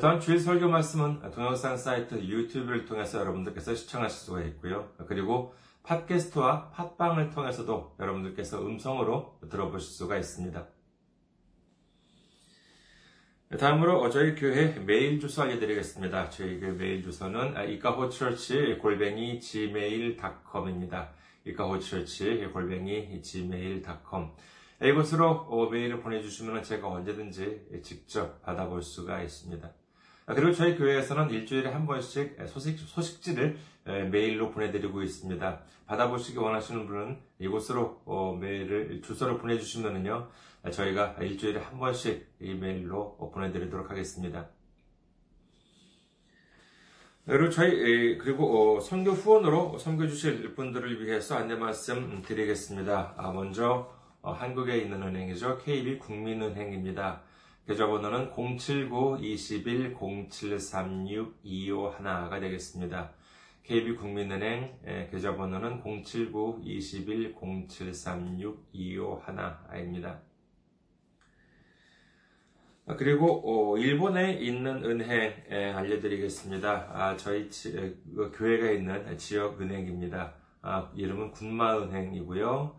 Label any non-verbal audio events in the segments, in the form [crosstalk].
또한 주일 설교 말씀은 동영상 사이트 유튜브를 통해서 여러분들께서 시청하실 수가 있고요. 그리고 팟캐스트와 팟빵을 통해서도 여러분들께서 음성으로 들어보실 수가 있습니다. 다음으로 저희 교회 메일 주소 알려드리겠습니다. 저희 교회 메일 주소는 이카호처치 골뱅이 gmail.com입니다. 이카호처치 골뱅이 gmail.com 이곳으로 메일을 보내주시면 제가 언제든지 직접 받아볼 수가 있습니다. 그리고 저희 교회에서는 일주일에 한 번씩 소식, 소식지를 메일로 보내드리고 있습니다. 받아보시기 원하시는 분은 이곳으로 메일을, 주소를 보내주시면요. 저희가 일주일에 한 번씩 이 메일로 보내드리도록 하겠습니다. 그리고 저희 그리고 선교 후원으로 섬겨 주실 분들을 위해서 안내 말씀 드리겠습니다. 아, 먼저 어, 한국에 있는 은행이죠. KB 국민은행입니다. 계좌번호는 079-21-0736-251가 되겠습니다. KB 국민은행 계좌번호는 079-21-0736-251입니다. 그리고 일본에 있는 은행 알려드리겠습니다. 아, 저희 그 교회가 있는 지역 은행입니다. 아, 이름은 군마은행이고요.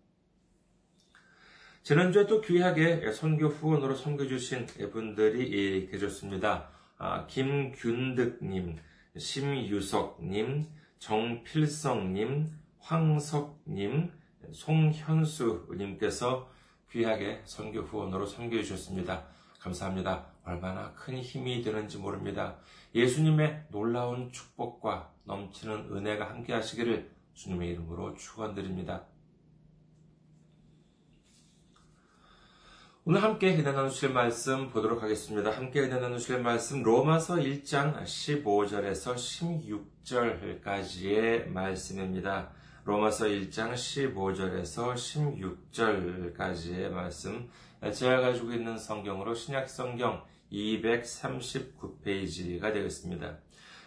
지난주에 또 귀하게 선교 후원으로 섬겨주신 분들이 계셨습니다. 아, 김균득님, 심유석님, 정필성님, 황석님, 송현수님께서 귀하게 선교 후원으로 섬겨주셨습니다. 감사합니다. 얼마나 큰 힘이 되는지 모릅니다. 예수님의 놀라운 축복과 넘치는 은혜가 함께 하시기를 주님의 이름으로 축원드립니다. 오늘 함께 은혜 나누실 말씀 보도록 하겠습니다. 함께 은혜 나누실 말씀 로마서 1장 15절에서 16절까지의 말씀입니다. 로마서 1장 15절에서 16절까지의 말씀. 제가 가지고 있는 성경으로 신약 성경 239페이지가 되겠습니다.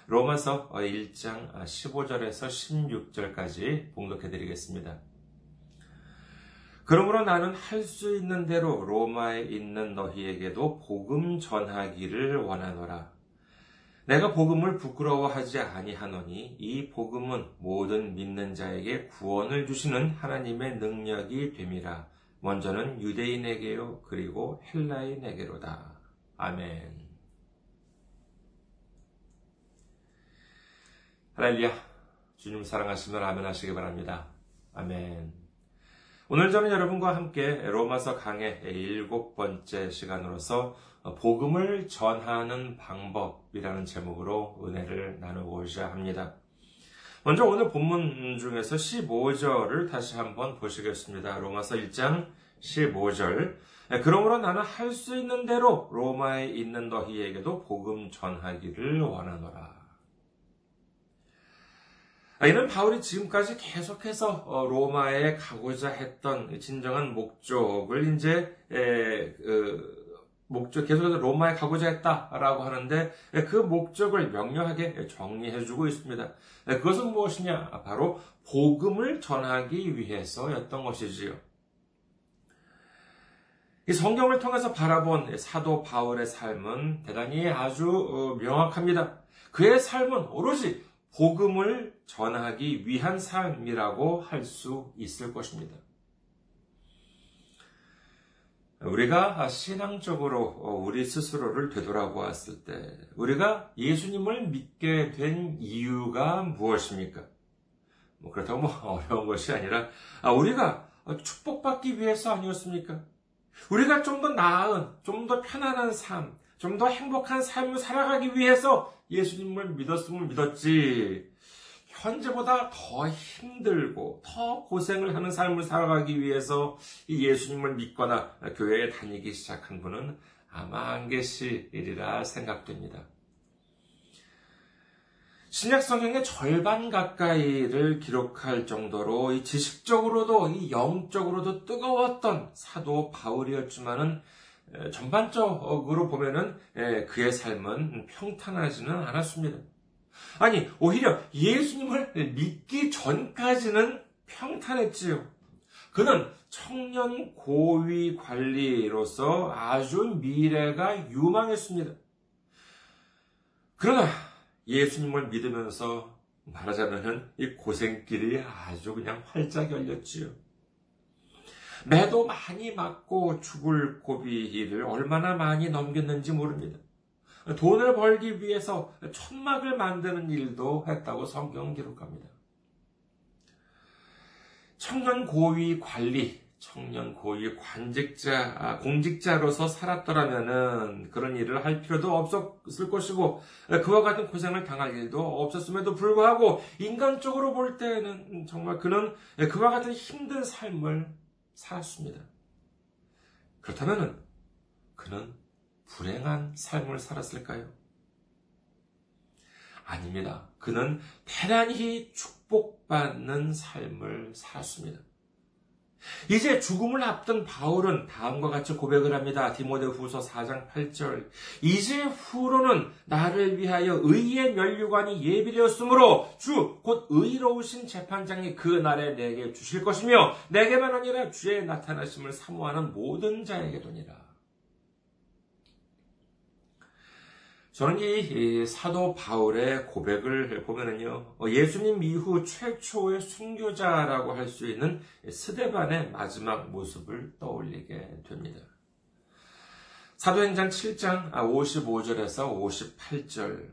로마서 1장 15절에서 16절까지 봉독해 드리겠습니다. 그러므로 나는 할 수 있는 대로 로마에 있는 너희에게도 복음 전하기를 원하노라. 내가 복음을 부끄러워하지 아니하노니 이 복음은 모든 믿는 자에게 구원을 주시는 하나님의 능력이 됨이라. 먼저는 유대인에게요 그리고 헬라인에게로다. 아멘. 할렐루야. 주님 사랑하시면 아멘 하시기 바랍니다. 아멘. 오늘 저는 여러분과 함께 로마서 강의 일곱 번째 시간으로서 복음을 전하는 방법이라는 제목으로 은혜를 나누고자 합니다. 먼저 오늘 본문 중에서 15절을 다시 한번 보시겠습니다. 로마서 1장 15절. 그러므로 나는 할 수 있는 대로 로마에 있는 너희에게도 복음 전하기를 원하노라. 아, 이는 바울이 지금까지 계속해서 어, 로마에 가고자 했던 진정한 목적을 이제 그, 목적 계속해서 로마에 가고자 했다라고 하는데 그 목적을 명료하게 정리해주고 있습니다. 그것은 무엇이냐? 바로 복음을 전하기 위해서였던 것이지요. 이 성경을 통해서 바라본 사도 바울의 삶은 대단히 아주 어, 명확합니다. 그의 삶은 오로지 복음을 전하기 위한 삶이라고 할 수 있을 것입니다. 우리가 신앙적으로 우리 스스로를 되돌아보았을 때 우리가 예수님을 믿게 된 이유가 무엇입니까? 뭐 그렇다고 뭐 [laughs] 어려운 것이 아니라 우리가 축복받기 위해서 아니었습니까? 우리가 좀 더 나은, 좀 더 편안한 삶, 좀 더 행복한 삶을 살아가기 위해서 예수님을 믿었음을 믿었지. 현재보다 더 힘들고 더 고생을 하는 삶을 살아가기 위해서 이 예수님을 믿거나 교회에 다니기 시작한 분은 아마 안 계시리라 생각됩니다. 신약 성경의 절반 가까이를 기록할 정도로 이 지식적으로도 이 영적으로도 뜨거웠던 사도 바울이었지만은 전반적으로 보면은 그의 삶은 평탄하지는 않았습니다. 아니, 오히려 예수님을 믿기 전까지는 평탄했지요. 그는 청년 고위 관리로서 아주 미래가 유망했습니다. 그러나 예수님을 믿으면서 말하자면은 이 고생길이 아주 그냥 활짝 열렸지요. 매도 많이 맞고 죽을 고비를 얼마나 많이 넘겼는지 모릅니다. 돈을 벌기 위해서 천막을 만드는 일도 했다고 성경 기록합니다. 청년 고위 관리, 청년 고위 관직자, 아, 공직자로서 살았더라면은 그런 일을 할 필요도 없었을 것이고 그와 같은 고생을 당할 일도 없었음에도 불구하고 인간적으로 볼 때는 정말 그는 그와 같은 힘든 삶을 살았습니다. 그렇다면은 그는 불행한 삶을 살았을까요? 아닙니다. 그는 대단히 축복받는 삶을 살았습니다. 이제 죽음을 앞둔 바울은 다음과 같이 고백을 합니다. 디모데 후서 4장 8절. 이제 후로는 나를 위하여 의의 면류관이 예비되었으므로 주, 곧 의로우신 재판장이 그 날에 내게 주실 것이며 내게만 아니라 주의 나타나심을 사모하는 모든 자에게 도니라. 저는 이 사도 바울의 고백을 보면은요, 어, 예수님 이후 최초의 순교자라고 할 수 있는 스데반의 마지막 모습을 떠올리게 됩니다. 사도행전 7장 55절에서 58절.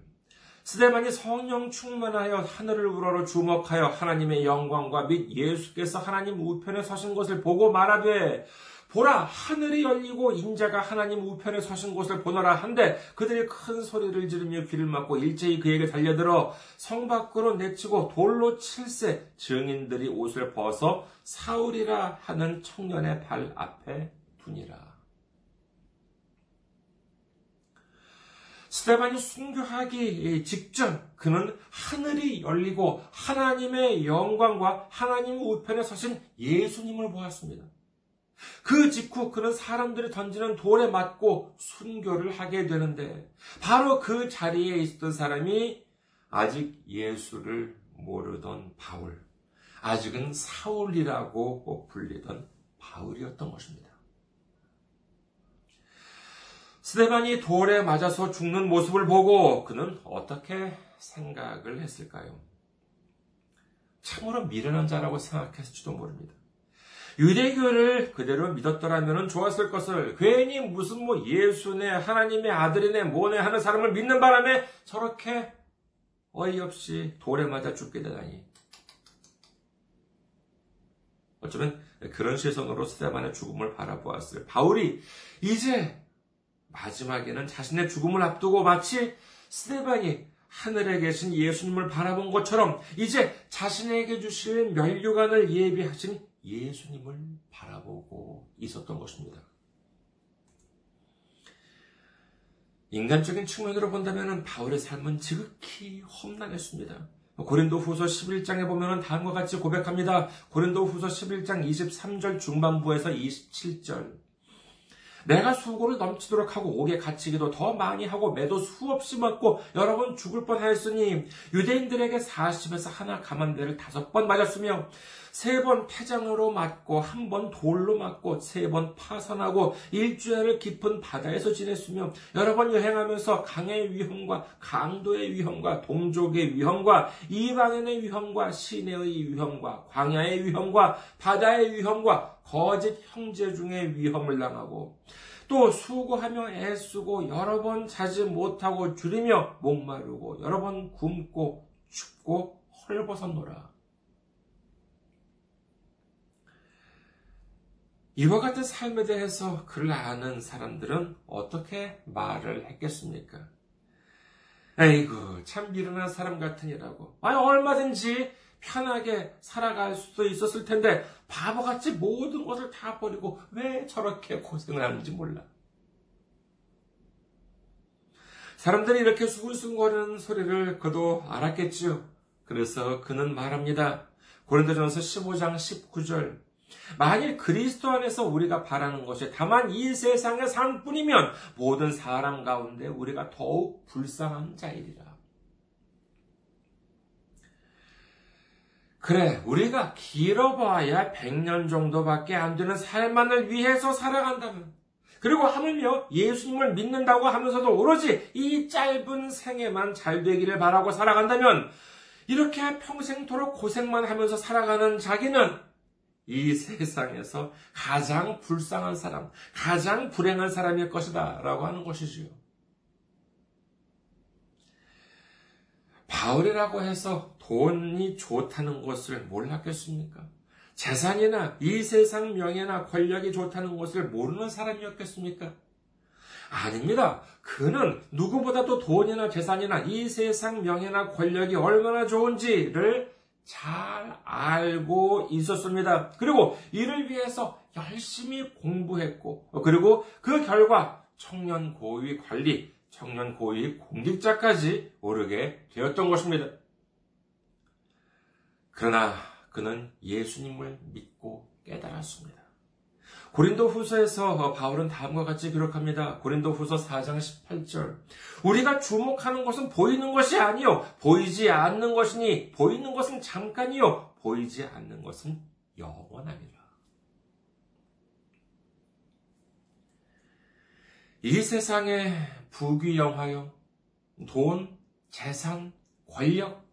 스데반이 성령 충만하여 하늘을 우러러 주목하여 하나님의 영광과 및 예수께서 하나님 우편에 서신 것을 보고 말하되 보라 하늘이 열리고 인자가 하나님 우편에 서신 곳을 보너라 한데 그들이 큰 소리를 지르며 귀를 막고 일제히 그에게 달려들어 성 밖으로 내치고 돌로 칠세 증인들이 옷을 벗어 사울이라 하는 청년의 발 앞에 두니라. 스테반이 순교하기 직전 그는 하늘이 열리고 하나님의 영광과 하나님 우편에 서신 예수님을 보았습니다. 그 직후 그는 사람들이 던지는 돌에 맞고 순교를 하게 되는데 바로 그 자리에 있었던 사람이 아직 예수를 모르던 바울, 아직은 사울이라고 불리던 바울이었던 것입니다. 스데반이 돌에 맞아서 죽는 모습을 보고 그는 어떻게 생각을 했을까요? 참으로 미련한 자라고 생각했을지도 모릅니다. 유대교를 그대로 믿었더라면 좋았을 것을 괜히 무슨 뭐 예수네 하나님의 아들이네 뭐네 하는 사람을 믿는 바람에 저렇게 어이없이 돌에 맞아 죽게 되다니. 어쩌면 그런 시선으로 스테반의 죽음을 바라보았을 바울이 이제 마지막에는 자신의 죽음을 앞두고 마치 스테반이 하늘에 계신 예수님을 바라본 것처럼 이제 자신에게 주실 멸류관을 예비하신 예수님을 바라보고 있었던 것입니다. 인간적인 측면으로 본다면 바울의 삶은 지극히 험난했습니다. 고린도 후서 11장에 보면 다음과 같이 고백합니다. 고린도 후서 11장 23절 중반부에서 27절. 내가 수고를 넘치도록 하고 옥에 갇히기도 더 많이 하고 매도 수없이 맞고 여러 번 죽을 뻔하였으니 유대인들에게 40에서 하나 감한 대를 다섯 번 맞았으며 세번 폐장으로 맞고 한 번 돌로 맞고 세 번 파선하고 일주일을 깊은 바다에서 지냈으며 여러 번 여행하면서 강의 위험과 강도의 위험과 동족의 위험과 이방인의 위험과 시내의 위험과 광야의 위험과 바다의 위험과 거짓 형제 중에 위험을 당하고 또 수고하며 애쓰고 여러 번 자지 못하고 줄이며 목마르고 여러 번 굶고 춥고 헐벗었노라. 이와 같은 삶에 대해서 그를 아는 사람들은 어떻게 말을 했겠습니까? 에이구, 참 미련한 사람 같으니라고. 아니, 얼마든지 편하게 살아갈 수도 있었을 텐데 바보같이 모든 것을 다 버리고 왜 저렇게 고생을 하는지 몰라. 사람들이 이렇게 수근수근거리는 소리를 그도 알았겠지요. 그래서 그는 말합니다. 고린도전서 15장 19절. 만일 그리스도 안에서 우리가 바라는 것이 다만 이 세상의 삶뿐이면 모든 사람 가운데 우리가 더욱 불쌍한 자이리라. 그래, 우리가 길어봐야 100년 정도밖에 안 되는 삶만을 위해서 살아간다면, 그리고 하물며 예수님을 믿는다고 하면서도 오로지 이 짧은 생에만 잘 되기를 바라고 살아간다면, 이렇게 평생토록 고생만 하면서 살아가는 자기는 이 세상에서 가장 불쌍한 사람, 가장 불행한 사람일 것이다. 라고 하는 것이지요. 바울이라고 해서 돈이 좋다는 것을 몰랐겠습니까? 재산이나 이 세상 명예나 권력이 좋다는 것을 모르는 사람이었겠습니까? 아닙니다. 그는 누구보다도 돈이나 재산이나 이 세상 명예나 권력이 얼마나 좋은지를 잘 알고 있었습니다. 그리고 이를 위해서 열심히 공부했고, 그리고 그 결과 청년 고위 관리, 청년 고위 공직자까지 오르게 되었던 것입니다. 그러나 그는 예수님을 믿고 깨달았습니다. 고린도 후서에서 바울은 다음과 같이 기록합니다. 고린도 후서 4장 18절. 우리가 주목하는 것은 보이는 것이 아니요. 보이지 않는 것이니, 보이는 것은 잠깐이요. 보이지 않는 것은 영원합니다. 이 세상에 부귀영화요, 돈, 재산, 권력,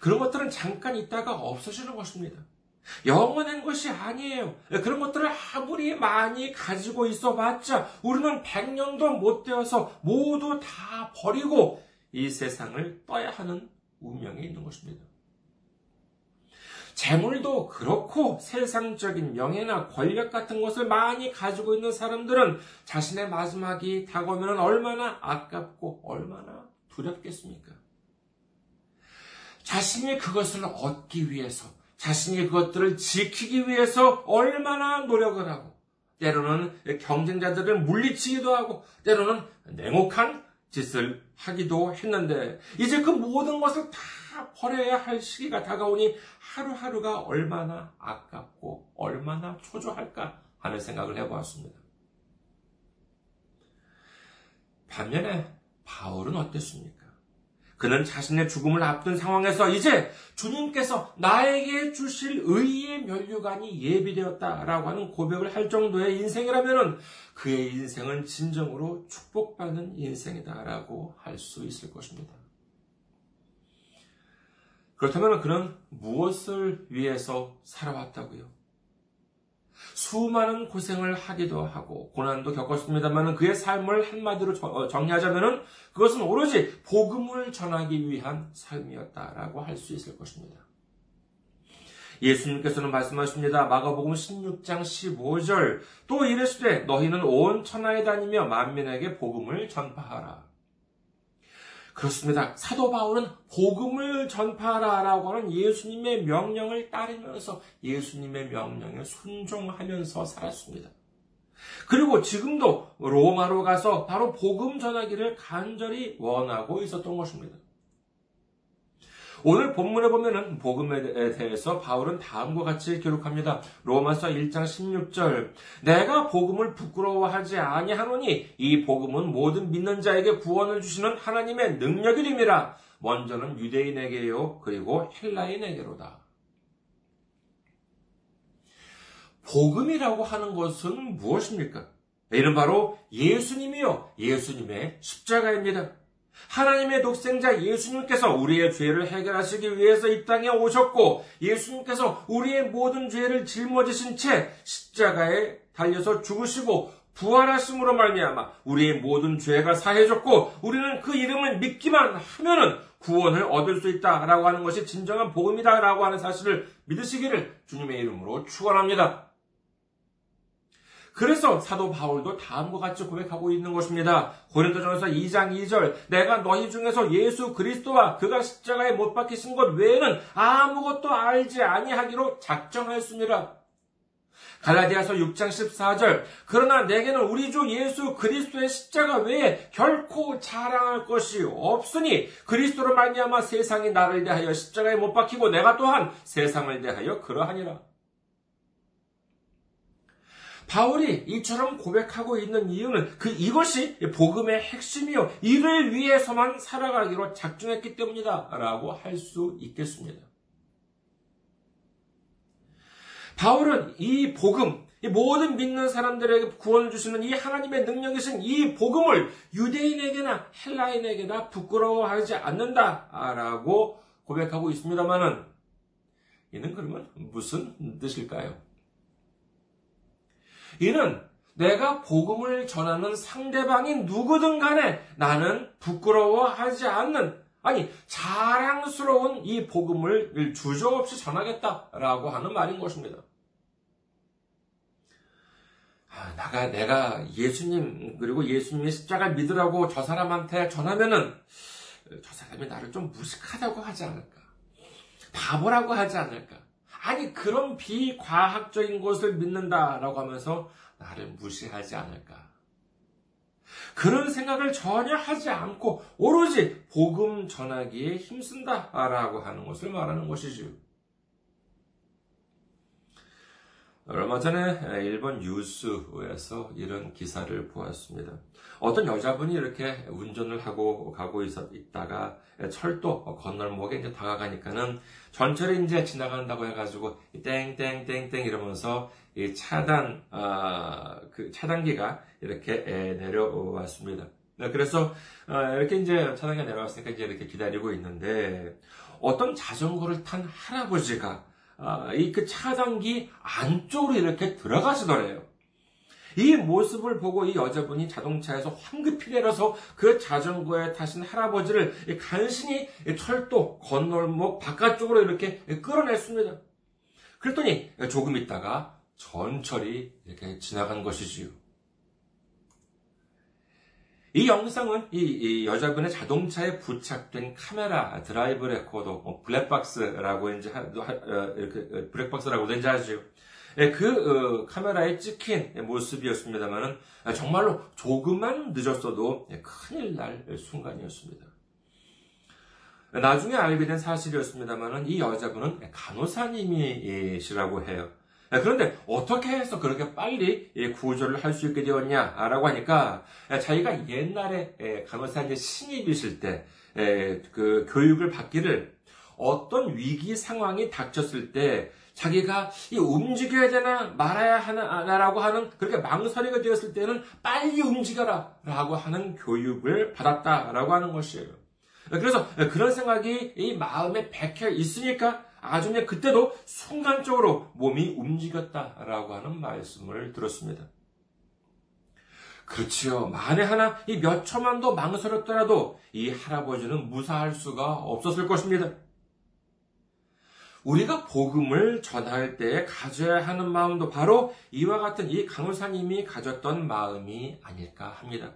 그런 것들은 잠깐 있다가 없어지는 것입니다. 영원한 것이 아니에요. 그런 것들을 아무리 많이 가지고 있어 봤자 우리는 백년도 못 되어서 모두 다 버리고 이 세상을 떠야 하는 운명에 있는 것입니다. 재물도 그렇고 세상적인 명예나 권력 같은 것을 많이 가지고 있는 사람들은 자신의 마지막이 다가오면 얼마나 아깝고 얼마나 두렵겠습니까? 자신이 그것을 얻기 위해서, 자신이 그것들을 지키기 위해서 얼마나 노력을 하고, 때로는 경쟁자들을 물리치기도 하고, 때로는 냉혹한 짓을 하기도 했는데, 이제 그 모든 것을 다 버려야 할 시기가 다가오니 하루하루가 얼마나 아깝고 얼마나 초조할까 하는 생각을 해보았습니다. 반면에 바울은 어땠습니까? 그는 자신의 죽음을 앞둔 상황에서 이제 주님께서 나에게 주실 의의 면류관이 예비되었다라고 하는 고백을 할 정도의 인생이라면 그의 인생은 진정으로 축복받는 인생이다라고 할 수 있을 것입니다. 그렇다면 그는 무엇을 위해서 살아왔다고요? 수많은 고생을 하기도 하고 고난도 겪었습니다만 그의 삶을 한마디로 어, 정리하자면 그것은 오로지 복음을 전하기 위한 삶이었다라고 할 수 있을 것입니다. 예수님께서는 말씀하십니다. 마가복음 16장 15절 또 이르시되 너희는 온 천하에 다니며 만민에게 복음을 전파하라. 그렇습니다. 사도 바울은 복음을 전파하라라고 하는 예수님의 명령을 따르면서 예수님의 명령에 순종하면서 살았습니다. 그리고 지금도 로마로 가서 바로 복음 전하기를 간절히 원하고 있었던 것입니다. 오늘 본문에 보면은 복음에 대해서 바울은 다음과 같이 기록합니다. 로마서 1장 16절. 내가 복음을 부끄러워하지 아니하노니 이 복음은 모든 믿는 자에게 구원을 주시는 하나님의 능력이림이라. 먼저는 유대인에게요. 그리고 헬라인에게로다. 복음이라고 하는 것은 무엇입니까? 이는 바로 예수님이요. 예수님의 십자가입니다. 하나님의 독생자 예수님께서 우리의 죄를 해결하시기 위해서 이 땅에 오셨고 예수님께서 우리의 모든 죄를 짊어지신 채 십자가에 달려서 죽으시고 부활하심으로 말미암아 우리의 모든 죄가 사해졌고 우리는 그 이름을 믿기만 하면은 구원을 얻을 수 있다라고 하는 것이 진정한 복음이다라고 하는 사실을 믿으시기를 주님의 이름으로 축원합니다. 그래서 사도 바울도 다음과 같이 고백하고 있는 것입니다. 고린도전서 2장 2절 내가 너희 중에서 예수 그리스도와 그가 십자가에 못 박히신 것 외에는 아무것도 알지 아니하기로 작정하였습니다. 갈라디아서 6장 14절 그러나 내게는 우리 주 예수 그리스도의 십자가 외에 결코 자랑할 것이 없으니 그리스도로 말미암아 세상이 나를 대하여 십자가에 못 박히고 내가 또한 세상을 대하여 그러하니라. 바울이 이처럼 고백하고 있는 이유는 그 이것이 복음의 핵심이요. 이를 위해서만 살아가기로 작정했기 때문이다. 라고 할 수 있겠습니다. 바울은 이 복음, 이 모든 믿는 사람들에게 구원을 주시는 이 하나님의 능력이신 이 복음을 유대인에게나 헬라인에게나 부끄러워하지 않는다라고 고백하고 있습니다만은 이는 그러면 무슨 뜻일까요? 이는 내가 복음을 전하는 상대방이 누구든 간에 나는 부끄러워하지 않는, 아니, 자랑스러운 이 복음을 주저없이 전하겠다라고 하는 말인 것입니다. 아, 나가, 내가 예수님, 그리고 예수님의 십자가 믿으라고 저 사람한테 전하면은, 저 사람이 나를 좀 무식하다고 하지 않을까? 바보라고 하지 않을까? 아니 그런 비과학적인 것을 믿는다라고 하면서 나를 무시하지 않을까? 그런 생각을 전혀 하지 않고 오로지 복음 전하기에 힘쓴다라고 하는 것을 말하는 것이지요. 얼마 전에 일본 뉴스에서 이런 기사를 보았습니다. 어떤 여자분이 이렇게 운전을 하고 가고 있다가 철도 건널목에 이제 다가가니까는 전철이 이제 지나간다고 해가지고 땡땡땡땡 이러면서 이 차단 아, 그 차단기가 이렇게 내려왔습니다. 네, 그래서 어, 이렇게 이제 차단기가 내려왔으니까 이제 이렇게 기다리고 있는데 어떤 자전거를 탄 할아버지가 아, 이그 차단기 안쪽으로 이렇게 들어가시더래요. 이 모습을 보고 이 여자분이 자동차에서 황급히 내려서 그 자전거에 타신 할아버지를 간신히 철도 건널목 바깥쪽으로 이렇게 끌어냈습니다. 그랬더니 조금 있다가 전철이 이렇게 지나간 것이지요. 이 영상은 이, 이, 여자분의 자동차에 부착된 카메라, 드라이브 레코더, 뭐 블랙박스라고 이제 하, 어, 어, 블랙박스라고도 이제 하죠. 예, 그 어, 카메라에 찍힌 모습이었습니다만은 정말로 조금만 늦었어도 예, 큰일 날 순간이었습니다. 나중에 알게 된 사실이었습니다만은 이 여자분은 간호사님이시라고 해요. 예, 그런데 어떻게 해서 그렇게 빨리 구조를 할 수 있게 되었냐라고 하니까 자기가 옛날에 간호사 신입이실 때 그 교육을 받기를 어떤 위기 상황이 닥쳤을 때 자기가 움직여야 되나 말아야 하나라고 하는 그렇게 망설이가 되었을 때는 빨리 움직여라 라고 하는 교육을 받았다라고 하는 것이에요. 그래서 그런 생각이 이 마음에 백혀 있으니까 아주 그냥 그때도 순간적으로 몸이 움직였다라고 하는 말씀을 들었습니다. 그렇지요. 만에 하나 이 몇 초만도 망설였더라도 이 할아버지는 무사할 수가 없었을 것입니다. 우리가 복음을 전할 때 가져야 하는 마음도 바로 이와 같은 이 강호사님이 가졌던 마음이 아닐까 합니다.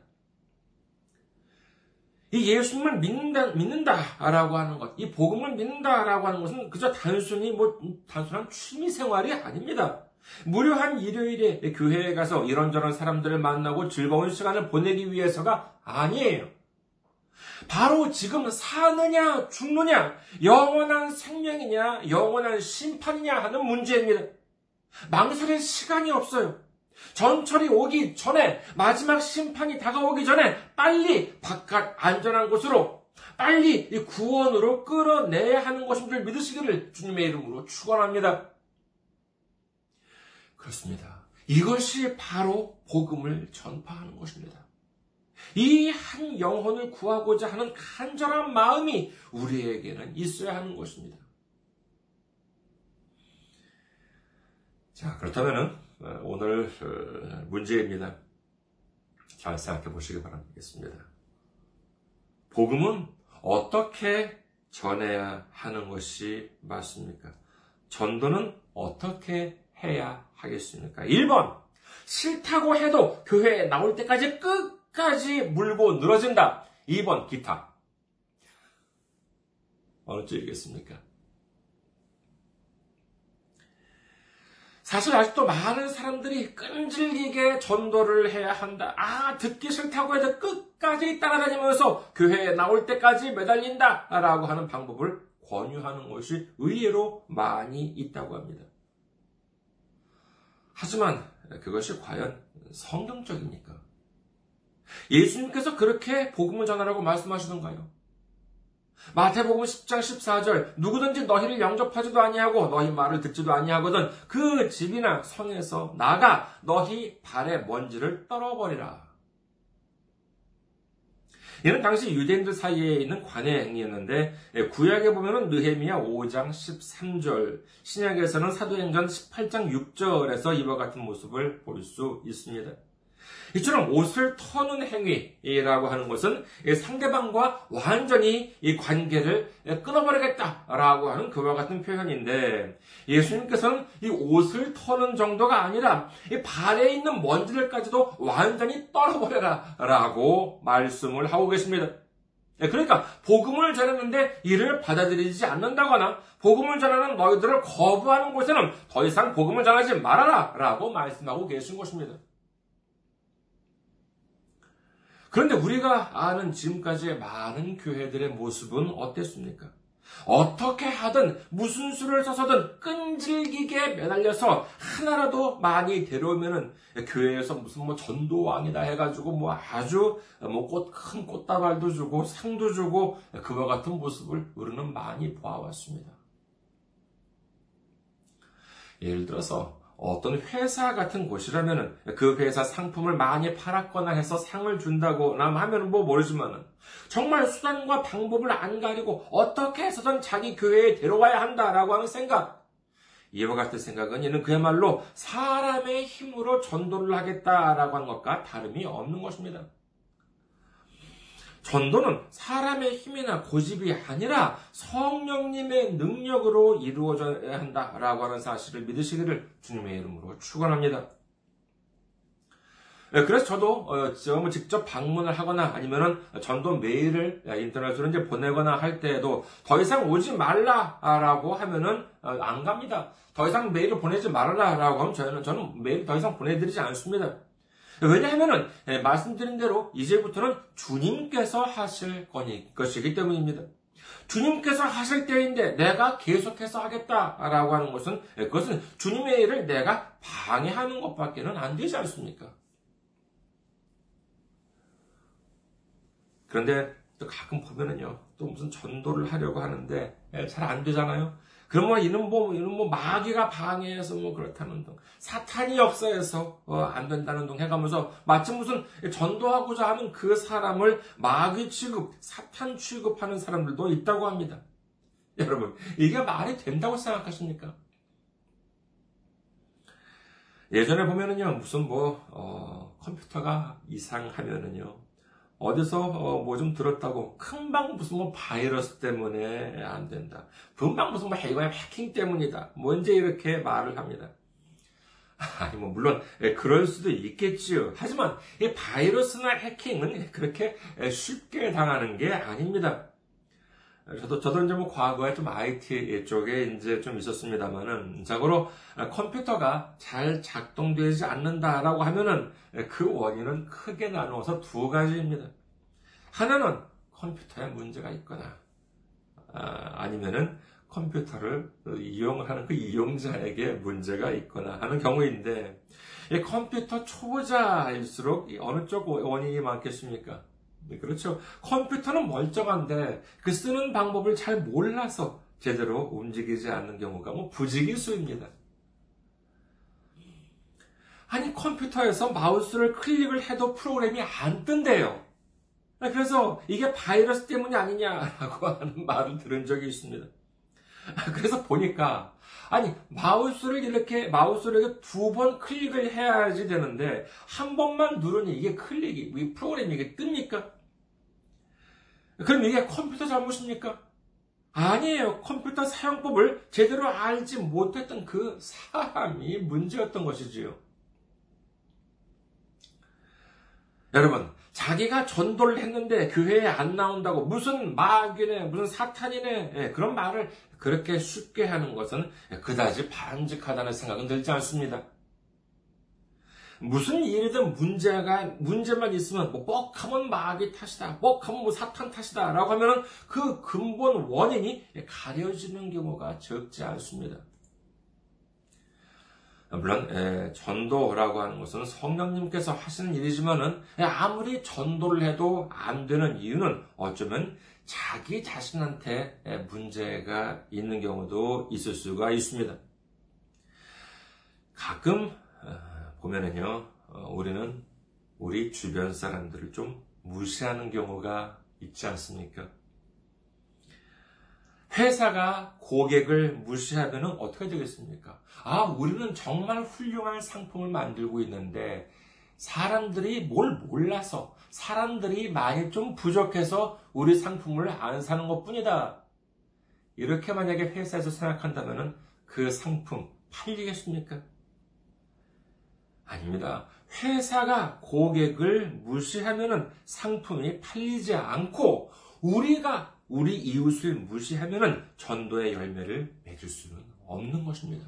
이 예수님을 믿는다, 믿는다라고 하는 것, 이 복음을 믿는다라고 하는 것은 그저 단순히 뭐, 단순한 취미 생활이 아닙니다. 무료한 일요일에 교회에 가서 이런저런 사람들을 만나고 즐거운 시간을 보내기 위해서가 아니에요. 바로 지금 사느냐 죽느냐 영원한 생명이냐 영원한 심판이냐 하는 문제입니다. 망설일 시간이 없어요. 전철이 오기 전에 마지막 심판이 다가오기 전에 빨리 바깥 안전한 곳으로 빨리 이 구원으로 끌어내야 하는 것인 줄 믿으시기를 주님의 이름으로 축원합니다. 그렇습니다. 이것이 바로 복음을 전파하는 것입니다. 이 한 영혼을 구하고자 하는 간절한 마음이 우리에게는 있어야 하는 것입니다. 자, 그렇다면은 어, 오늘 어, 문제입니다. 잘 생각해 보시기 바라겠습니다. 복음은 어떻게 전해야 하는 것이 맞습니까? 전도는 어떻게 해야 하겠습니까? 1번. 싫다고 해도 교회에 나올 때까지 끝 까지 물고 늘어진다. 2번. 기타. 어느 쪽이겠습니까? 사실 아직도 많은 사람들이 끈질기게 전도를 해야 한다. 아, 듣기 싫다고 해도 끝까지 따라다니면서 교회에 나올 때까지 매달린다. 라고 하는 방법을 권유하는 것이 의외로 많이 있다고 합니다. 하지만 그것이 과연 성경적입니까? 예수님께서 그렇게 복음을 전하라고 말씀하시던가요? 마태복음 10장 14절 누구든지 너희를 영접하지도 아니하고 너희 말을 듣지도 아니하거든 그 집이나 성에서 나가 너희 발의 먼지를 떨어버리라. 이는 당시 유대인들 사이에 있는 관의 행위였는데 예, 구약에 보면은 느헤미야 5장 13절, 신약에서는 사도행전 18장 6절에서 이와 같은 모습을 볼 수 있습니다. 이처럼 옷을 터는 행위라고 하는 것은 상대방과 완전히 이 관계를 끊어버리겠다라고 하는 그와 같은 표현인데 예수님께서는 이 옷을 터는 정도가 아니라 이 발에 있는 먼지를까지도 완전히 떨어버려라라고 말씀을 하고 계십니다. 그러니까 복음을 전했는데 이를 받아들이지 않는다거나 복음을 전하는 너희들을 거부하는 곳에는 더 이상 복음을 전하지 말아라라고 말씀하고 계신 것입니다. 그런데 우리가 아는 지금까지의 많은 교회들의 모습은 어땠습니까? 어떻게 하든 무슨 수를 써서든 끈질기게 매달려서 하나라도 많이 데려오면은 교회에서 무슨 뭐 전도왕이다 해가지고 뭐 아주 뭐 꽃 큰 꽃다발도 주고 상도 주고 그와 같은 모습을 우리는 많이 보아왔습니다. 예를 들어서 어떤 회사 같은 곳이라면은 그 회사 상품을 많이 팔았거나 해서 상을 준다고 남 하면은 뭐 모르지만은 정말 수단과 방법을 안 가리고 어떻게 해서든 자기 교회에 데려와야 한다라고 하는 생각. 이와 같은 생각은 이는 그야말로 사람의 힘으로 전도를 하겠다라고 하는 것과 다름이 없는 것입니다. 전도는 사람의 힘이나 고집이 아니라 성령님의 능력으로 이루어져야 한다라고 하는 사실을 믿으시기를 주님의 이름으로 축원합니다. 예, 그래서 저도 어, 직접 방문을 하거나 아니면은 전도 메일을 인터넷으로 이제 보내거나 할 때에도 더 이상 오지 말라라고 하면은 어, 안 갑니다. 더 이상 메일을 보내지 말아라라고 하면 저는 저는 메일 더 이상 보내드리지 않습니다. 왜냐하면은 예, 말씀드린 대로 이제부터는 주님께서 하실 거니 것이기 때문입니다. 주님께서 하실 때인데 내가 계속해서 하겠다라고 하는 것은 예, 그것은 주님의 일을 내가 방해하는 것밖에는 안 되지 않습니까? 그런데 또 가끔 보면은요, 또 무슨 전도를 하려고 하는데 예, 잘안 되잖아요. 그러면 이는 뭐, 이는 뭐 마귀가 방해해서 뭐 그렇다는 둥, 사탄이 역사해서 어, 안 된다는 둥 해가면서 마치 무슨 전도하고자 하는 그 사람을 마귀 취급, 사탄 취급하는 사람들도 있다고 합니다. 여러분, 이게 말이 된다고 생각하십니까? 예전에 보면은요, 무슨 뭐, 어, 컴퓨터가 이상하면은요, 어디서 어, 뭐좀 들었다고 금방 무슨 뭐 바이러스 때문에 안 된다. 금방 무슨 뭐 해킹 때문이다. 뭔지 이렇게 말을 합니다. [laughs] 아니 뭐 물론 예, 그럴 수도 있겠지요. 하지만 이 바이러스나 해킹은 그렇게 예, 쉽게 당하는 게 아닙니다. 저도 저도 이제 뭐 과거에 좀 IT 쪽에 이제 좀 있었습니다만은 자고로 컴퓨터가 잘 작동되지 않는다라고 하면은 그 원인은 크게 나누어서 두 가지입니다. 하나는 컴퓨터에 문제가 있거나 아, 니면은 컴퓨터를 이용을 하는 그 이용자에게 문제가 있거나 하는 경우인데 컴퓨터 초보자일수록 어느 쪽 원인이 많겠습니까? 네, 그렇죠. 컴퓨터는 멀쩡한데 그 쓰는 방법을 잘 몰라서 제대로 움직이지 않는 경우가 뭐 부지기수입니다. 아니 컴퓨터에서 마우스를 클릭을 해도 프로그램이 안 뜬대요. 그래서 이게 바이러스 때문이 아니냐라고 하는 말을 들은 적이 있습니다. 그래서 보니까 아니 마우스를 이렇게 마우스를 이렇게 두 번 클릭을 해야지 되는데 한 번만 누르니 이게 클릭이 이 프로그램이 이게 뜹니까? 그럼 이게 컴퓨터 잘못입니까? 아니에요. 컴퓨터 사용법을 제대로 알지 못했던 그 사람이 문제였던 것이지요. 여러분, 자기가 전도를 했는데 교회에 안 나온다고 무슨 마귀네, 무슨 사탄이네, 예, 그런 말을 그렇게 쉽게 하는 것은 그다지 바람직하다는 생각은 들지 않습니다. 무슨 일이든 문제가, 문제만 있으면, 뭐, 뻑하면 마귀 탓이다, 뻑하면 뭐 사탄 탓이다, 라고 하면은 그 근본 원인이 가려지는 경우가 적지 않습니다. 물론, 에, 전도라고 하는 것은 성령님께서 하시는 일이지만은, 아무리 전도를 해도 안 되는 이유는 어쩌면 자기 자신한테 문제가 있는 경우도 있을 수가 있습니다. 가끔, 보면은요, 어, 우리는 우리 주변 사람들을 좀 무시하는 경우가 있지 않습니까? 회사가 고객을 무시하면 어떻게 되겠습니까? 아, 우리는 정말 훌륭한 상품을 만들고 있는데 사람들이 뭘 몰라서 사람들이 많이 좀 부족해서 우리 상품을 안 사는 것 뿐이다. 이렇게 만약에 회사에서 생각한다면 그 상품 팔리겠습니까? 아닙니다. 회사가 고객을 무시하면 상품이 팔리지 않고 우리가 우리 이웃을 무시하면 전도의 열매를 맺을 수는 없는 것입니다.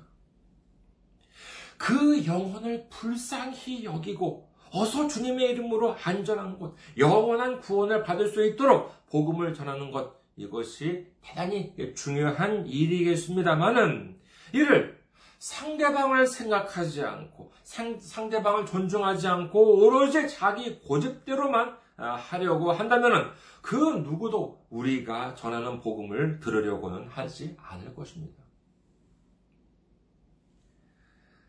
그 영혼을 불쌍히 여기고 어서 주님의 이름으로 안전한 곳, 영원한 구원을 받을 수 있도록 복음을 전하는 것, 이것이 대단히 중요한 일이겠습니다만은, 이를 상대방을 생각하지 않고 상, 상대방을 존중하지 않고 오로지 자기 고집대로만 아, 하려고 한다면 그 누구도 우리가 전하는 복음을 들으려고는 하지 않을 것입니다.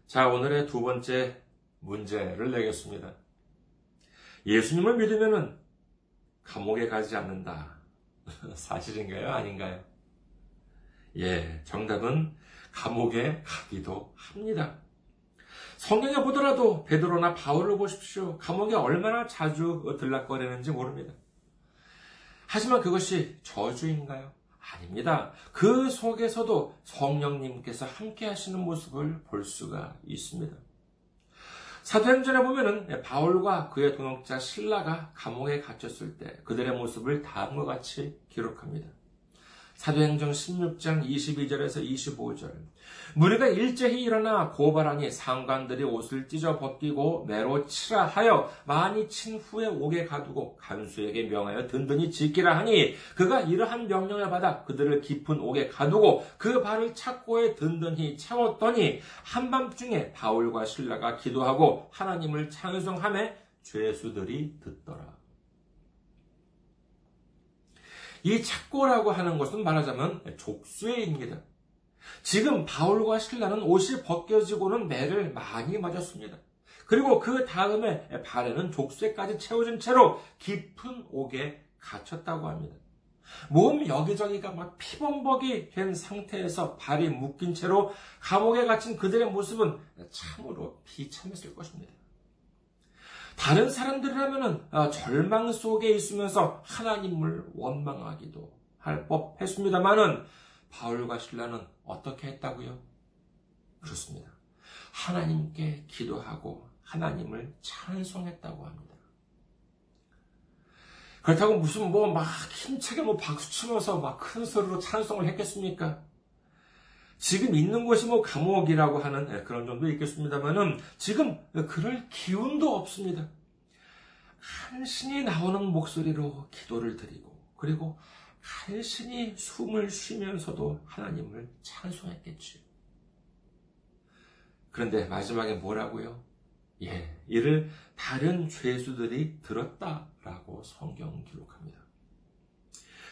자, 오늘의 두 번째 문제를 내겠습니다. 예수님을 믿으면 감옥에 가지 않는다. [laughs] 사실인가요? 아닌가요? 예, 정답은 감옥에 가기도 합니다. 성경에 보더라도 베드로나 바울을 보십시오. 감옥에 얼마나 자주 들락거리는지 모릅니다. 하지만 그것이 저주인가요? 아닙니다. 그 속에서도 성령님께서 함께 하시는 모습을 볼 수가 있습니다. 사도행전에 보면은 바울과 그의 동역자 신라가 감옥에 갇혔을 때 그들의 모습을 다음과 같이 기록합니다. 사도행전 16장 22절에서 25절. 무리가 일제히 일어나 고발하니 상관들이 옷을 찢어 벗기고 매로 치라 하여 많이 친 후에 옥에 가두고 간수에게 명하여 든든히 지키라 하니 그가 이러한 명령을 받아 그들을 깊은 옥에 가두고 그 발을 착고에 든든히 채웠더니 한밤중에 바울과 신라가 기도하고 하나님을 찬송함에 죄수들이 듣더라. 이 착고라고 하는 것은 말하자면 족쇄입니다. 지금 바울과 신라는 옷이 벗겨지고는 매를 많이 맞았습니다. 그리고 그 다음에 발에는 족쇄까지 채워진 채로 깊은 옥에 갇혔다고 합니다. 몸 여기저기가 막 피범벅이 된 상태에서 발이 묶인 채로 감옥에 갇힌 그들의 모습은 참으로 비참했을 것입니다. 다른 사람들이라면 어, 절망 속에 있으면서 하나님을 원망하기도 할 법했습니다만은 바울과 신라는 어떻게 했다고요? 그렇습니다. 하나님께 기도하고 하나님을 찬송했다고 합니다. 그렇다고 무슨 뭐 막 힘차게 뭐 박수 치면서 막 큰 소리로 찬송을 했겠습니까? 지금 있는 곳이 뭐 감옥이라고 하는 예, 그런 정도 있겠습니다만은 지금 그럴 기운도 없습니다. 간신히 나오는 목소리로 기도를 드리고 그리고 간신히 숨을 쉬면서도 하나님을 찬송했겠지요. 그런데 마지막에 뭐라고요? 예, 이를 다른 죄수들이 들었다라고 성경 기록합니다.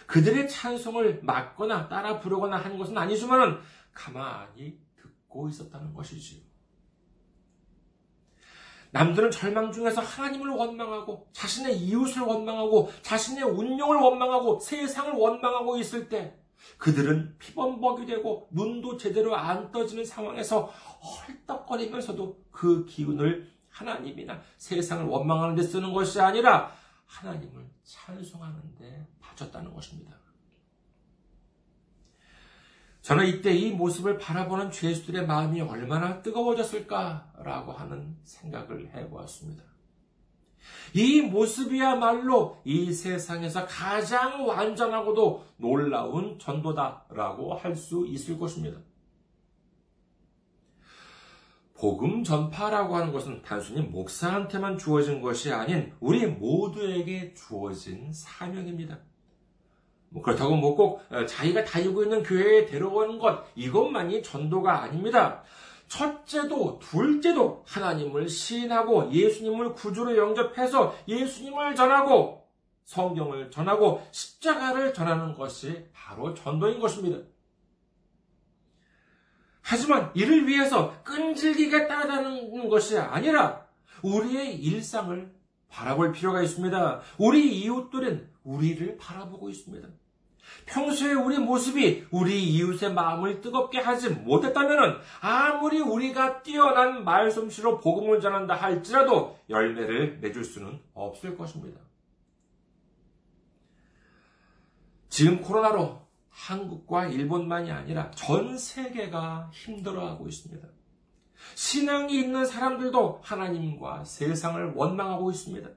그들의 찬송을 막거나 따라 부르거나 한 것은 아니지만 가만히 듣고 있었다는 것이지요. 남들은 절망 중에서 하나님을 원망하고 자신의 이웃을 원망하고 자신의 운명을 원망하고 세상을 원망하고 있을 때 그들은 피범벅이 되고 눈도 제대로 안 떠지는 상황에서 헐떡거리면서도 그 기운을 하나님이나 세상을 원망하는 데 쓰는 것이 아니라 하나님을 찬송하는 데 바쳤다는 것입니다. 저는 이때 이 모습을 바라보는 죄수들의 마음이 얼마나 뜨거워졌을까라고 하는 생각을 해보았습니다. 이 모습이야말로 이 세상에서 가장 완전하고도 놀라운 전도다라고 할 수 있을 것입니다. 복음 전파라고 하는 것은 단순히 목사한테만 주어진 것이 아닌 우리 모두에게 주어진 사명입니다. 뭐 그렇다고 뭐꼭 어, 자기가 다니고 있는 교회에 데려오는 것 이것만이 전도가 아닙니다. 첫째도 둘째도 하나님을 시인하고 예수님을 구주로 영접해서 예수님을 전하고 성경을 전하고 십자가를 전하는 것이 바로 전도인 것입니다. 하지만 이를 위해서 끈질기게 따라다니는 것이 아니라 우리의 일상을 바라볼 필요가 있습니다. 우리 이웃들은 우리를 바라보고 있습니다. 평소에 우리 모습이 우리 이웃의 마음을 뜨겁게 하지 못했다면 아무리 우리가 뛰어난 말솜씨로 복음을 전한다 할지라도 열매를 맺을 수는 없을 것입니다. 지금 코로나로 한국과 일본만이 아니라 전 세계가 힘들어하고 있습니다. 신앙이 있는 사람들도 하나님과 세상을 원망하고 있습니다.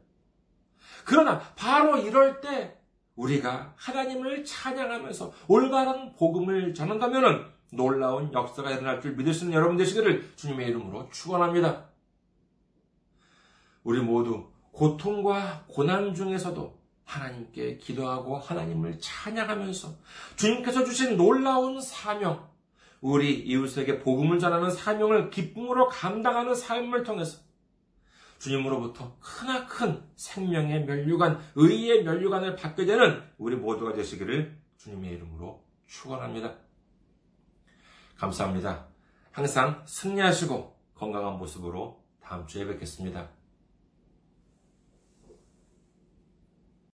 그러나 바로 이럴 때 우리가 하나님을 찬양하면서 올바른 복음을 전한다면 놀라운 역사가 일어날 줄 믿을 수 있는 여러분 되시기를 주님의 이름으로 축원합니다. 우리 모두 고통과 고난 중에서도 하나님께 기도하고 하나님을 찬양하면서 주님께서 주신 놀라운 사명, 우리 이웃에게 복음을 전하는 사명을 기쁨으로 감당하는 삶을 통해서 주님으로부터 크나큰 생명의 면류관, 의의 면류관을 받게 되는 우리 모두가 되시기를 주님의 이름으로 축원합니다. 감사합니다. 항상 승리하시고 건강한 모습으로 다음 주에 뵙겠습니다.